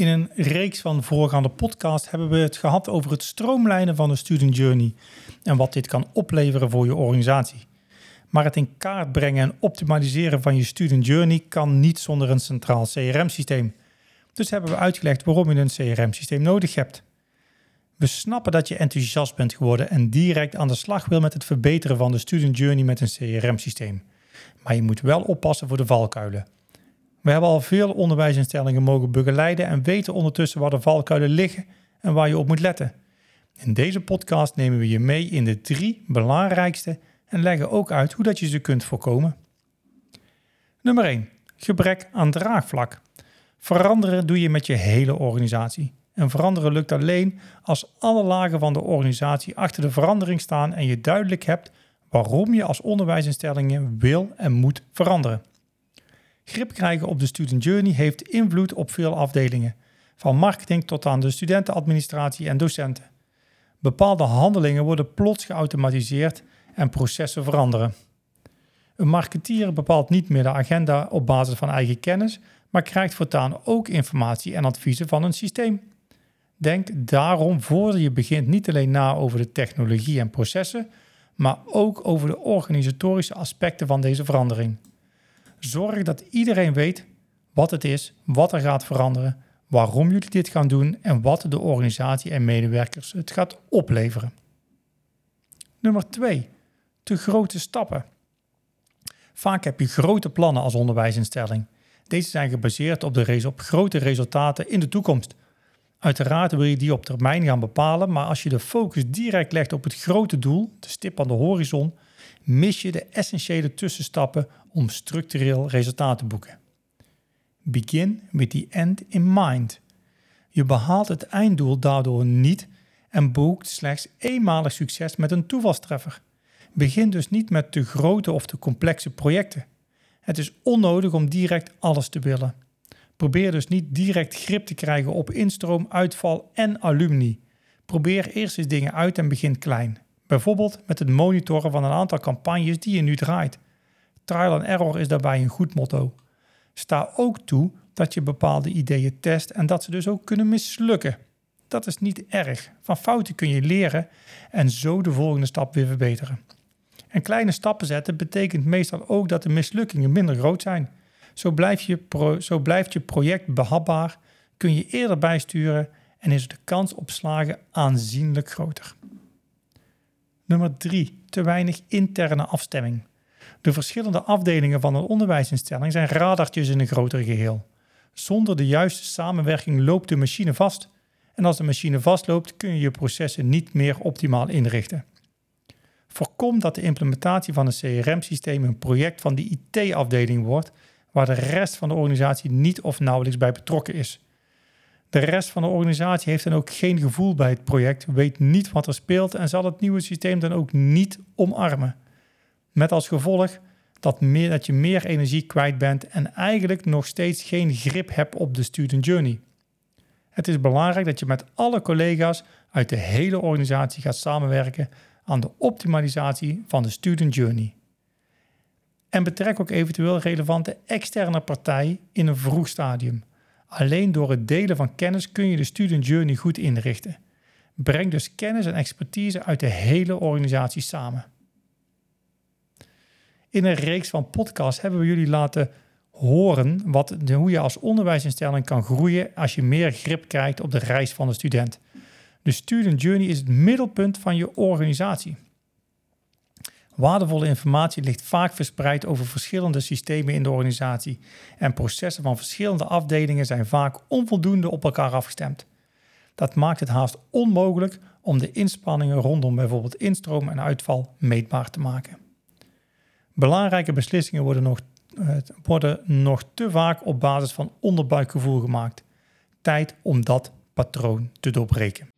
In een reeks van voorgaande podcasts hebben we het gehad over het stroomlijnen van de student journey en wat dit kan opleveren voor je organisatie. Maar het in kaart brengen en optimaliseren van je student journey kan niet zonder een centraal CRM-systeem. Dus hebben we uitgelegd waarom je een CRM-systeem nodig hebt. We snappen dat je enthousiast bent geworden en direct aan de slag wil met het verbeteren van de student journey met een CRM-systeem. Maar je moet wel oppassen voor de valkuilen. We hebben al veel onderwijsinstellingen mogen begeleiden en weten ondertussen waar de valkuilen liggen en waar je op moet letten. In deze podcast nemen we je mee in de drie belangrijkste en leggen ook uit hoe dat je ze kunt voorkomen. Nummer 1. Gebrek aan draagvlak. Veranderen doe je met je hele organisatie. En veranderen lukt alleen als alle lagen van de organisatie achter de verandering staan en je duidelijk hebt waarom je als onderwijsinstellingen wil en moet veranderen. Grip krijgen op de student journey heeft invloed op veel afdelingen, van marketing tot aan de studentenadministratie en docenten. Bepaalde handelingen worden plots geautomatiseerd en processen veranderen. Een marketeer bepaalt niet meer de agenda op basis van eigen kennis, maar krijgt voortaan ook informatie en adviezen van een systeem. Denk daarom voor je begint niet alleen na over de technologie en processen, maar ook over de organisatorische aspecten van deze verandering. Zorg dat iedereen weet wat het is, wat er gaat veranderen, waarom jullie dit gaan doen en wat de organisatie en medewerkers het gaat opleveren. Nummer 2. Te grote stappen. Vaak heb je grote plannen als onderwijsinstelling. Deze zijn gebaseerd op, de op grote resultaten in de toekomst. Uiteraard wil je die op termijn gaan bepalen, maar als je de focus direct legt op het grote doel, de stip aan de horizon, mis je de essentiële tussenstappen om structureel resultaat te boeken. Begin with the end in mind. Je behaalt het einddoel daardoor niet en boekt slechts eenmalig succes met een toevalstreffer. Begin dus niet met te grote of te complexe projecten. Het is onnodig om direct alles te willen. Probeer dus niet direct grip te krijgen op instroom, uitval en alumni. Probeer eerst eens dingen uit en begin klein. Bijvoorbeeld met het monitoren van een aantal campagnes die je nu draait. Trial and error is daarbij een goed motto. Sta ook toe dat je bepaalde ideeën test en dat ze dus ook kunnen mislukken. Dat is niet erg. Van fouten kun je leren en zo de volgende stap weer verbeteren. En kleine stappen zetten betekent meestal ook dat de mislukkingen minder groot zijn. Zo, blijf je zo blijft je project behapbaar, kun je eerder bijsturen en is de kans op slagen aanzienlijk groter. Nummer 3. Te weinig interne afstemming. De verschillende afdelingen van een onderwijsinstelling zijn radartjes in een groter geheel. Zonder de juiste samenwerking loopt de machine vast. En als de machine vastloopt, kun je je processen niet meer optimaal inrichten. Voorkom dat de implementatie van een CRM-systeem een project van de IT-afdeling wordt, waar de rest van de organisatie niet of nauwelijks bij betrokken is. De rest van de organisatie heeft dan ook geen gevoel bij het project, weet niet wat er speelt en zal het nieuwe systeem dan ook niet omarmen. Met als gevolg dat, meer, dat je meer energie kwijt bent en eigenlijk nog steeds geen grip hebt op de student journey. Het is belangrijk dat je met alle collega's uit de hele organisatie gaat samenwerken aan de optimalisatie van de student journey. En betrek ook eventueel relevante externe partijen in een vroeg stadium. Alleen door het delen van kennis kun je de student journey goed inrichten. Breng dus kennis en expertise uit de hele organisatie samen. In een reeks van podcasts hebben we jullie laten horen wat, hoe je als onderwijsinstelling kan groeien als je meer grip krijgt op de reis van de student. De student journey is het middelpunt van je organisatie. Waardevolle informatie ligt vaak verspreid over verschillende systemen in de organisatie en processen van verschillende afdelingen zijn vaak onvoldoende op elkaar afgestemd. Dat maakt het haast onmogelijk om de inspanningen rondom bijvoorbeeld instroom en uitval meetbaar te maken. Belangrijke beslissingen worden nog, eh, worden nog te vaak op basis van onderbuikgevoel gemaakt. Tijd om dat patroon te doorbreken.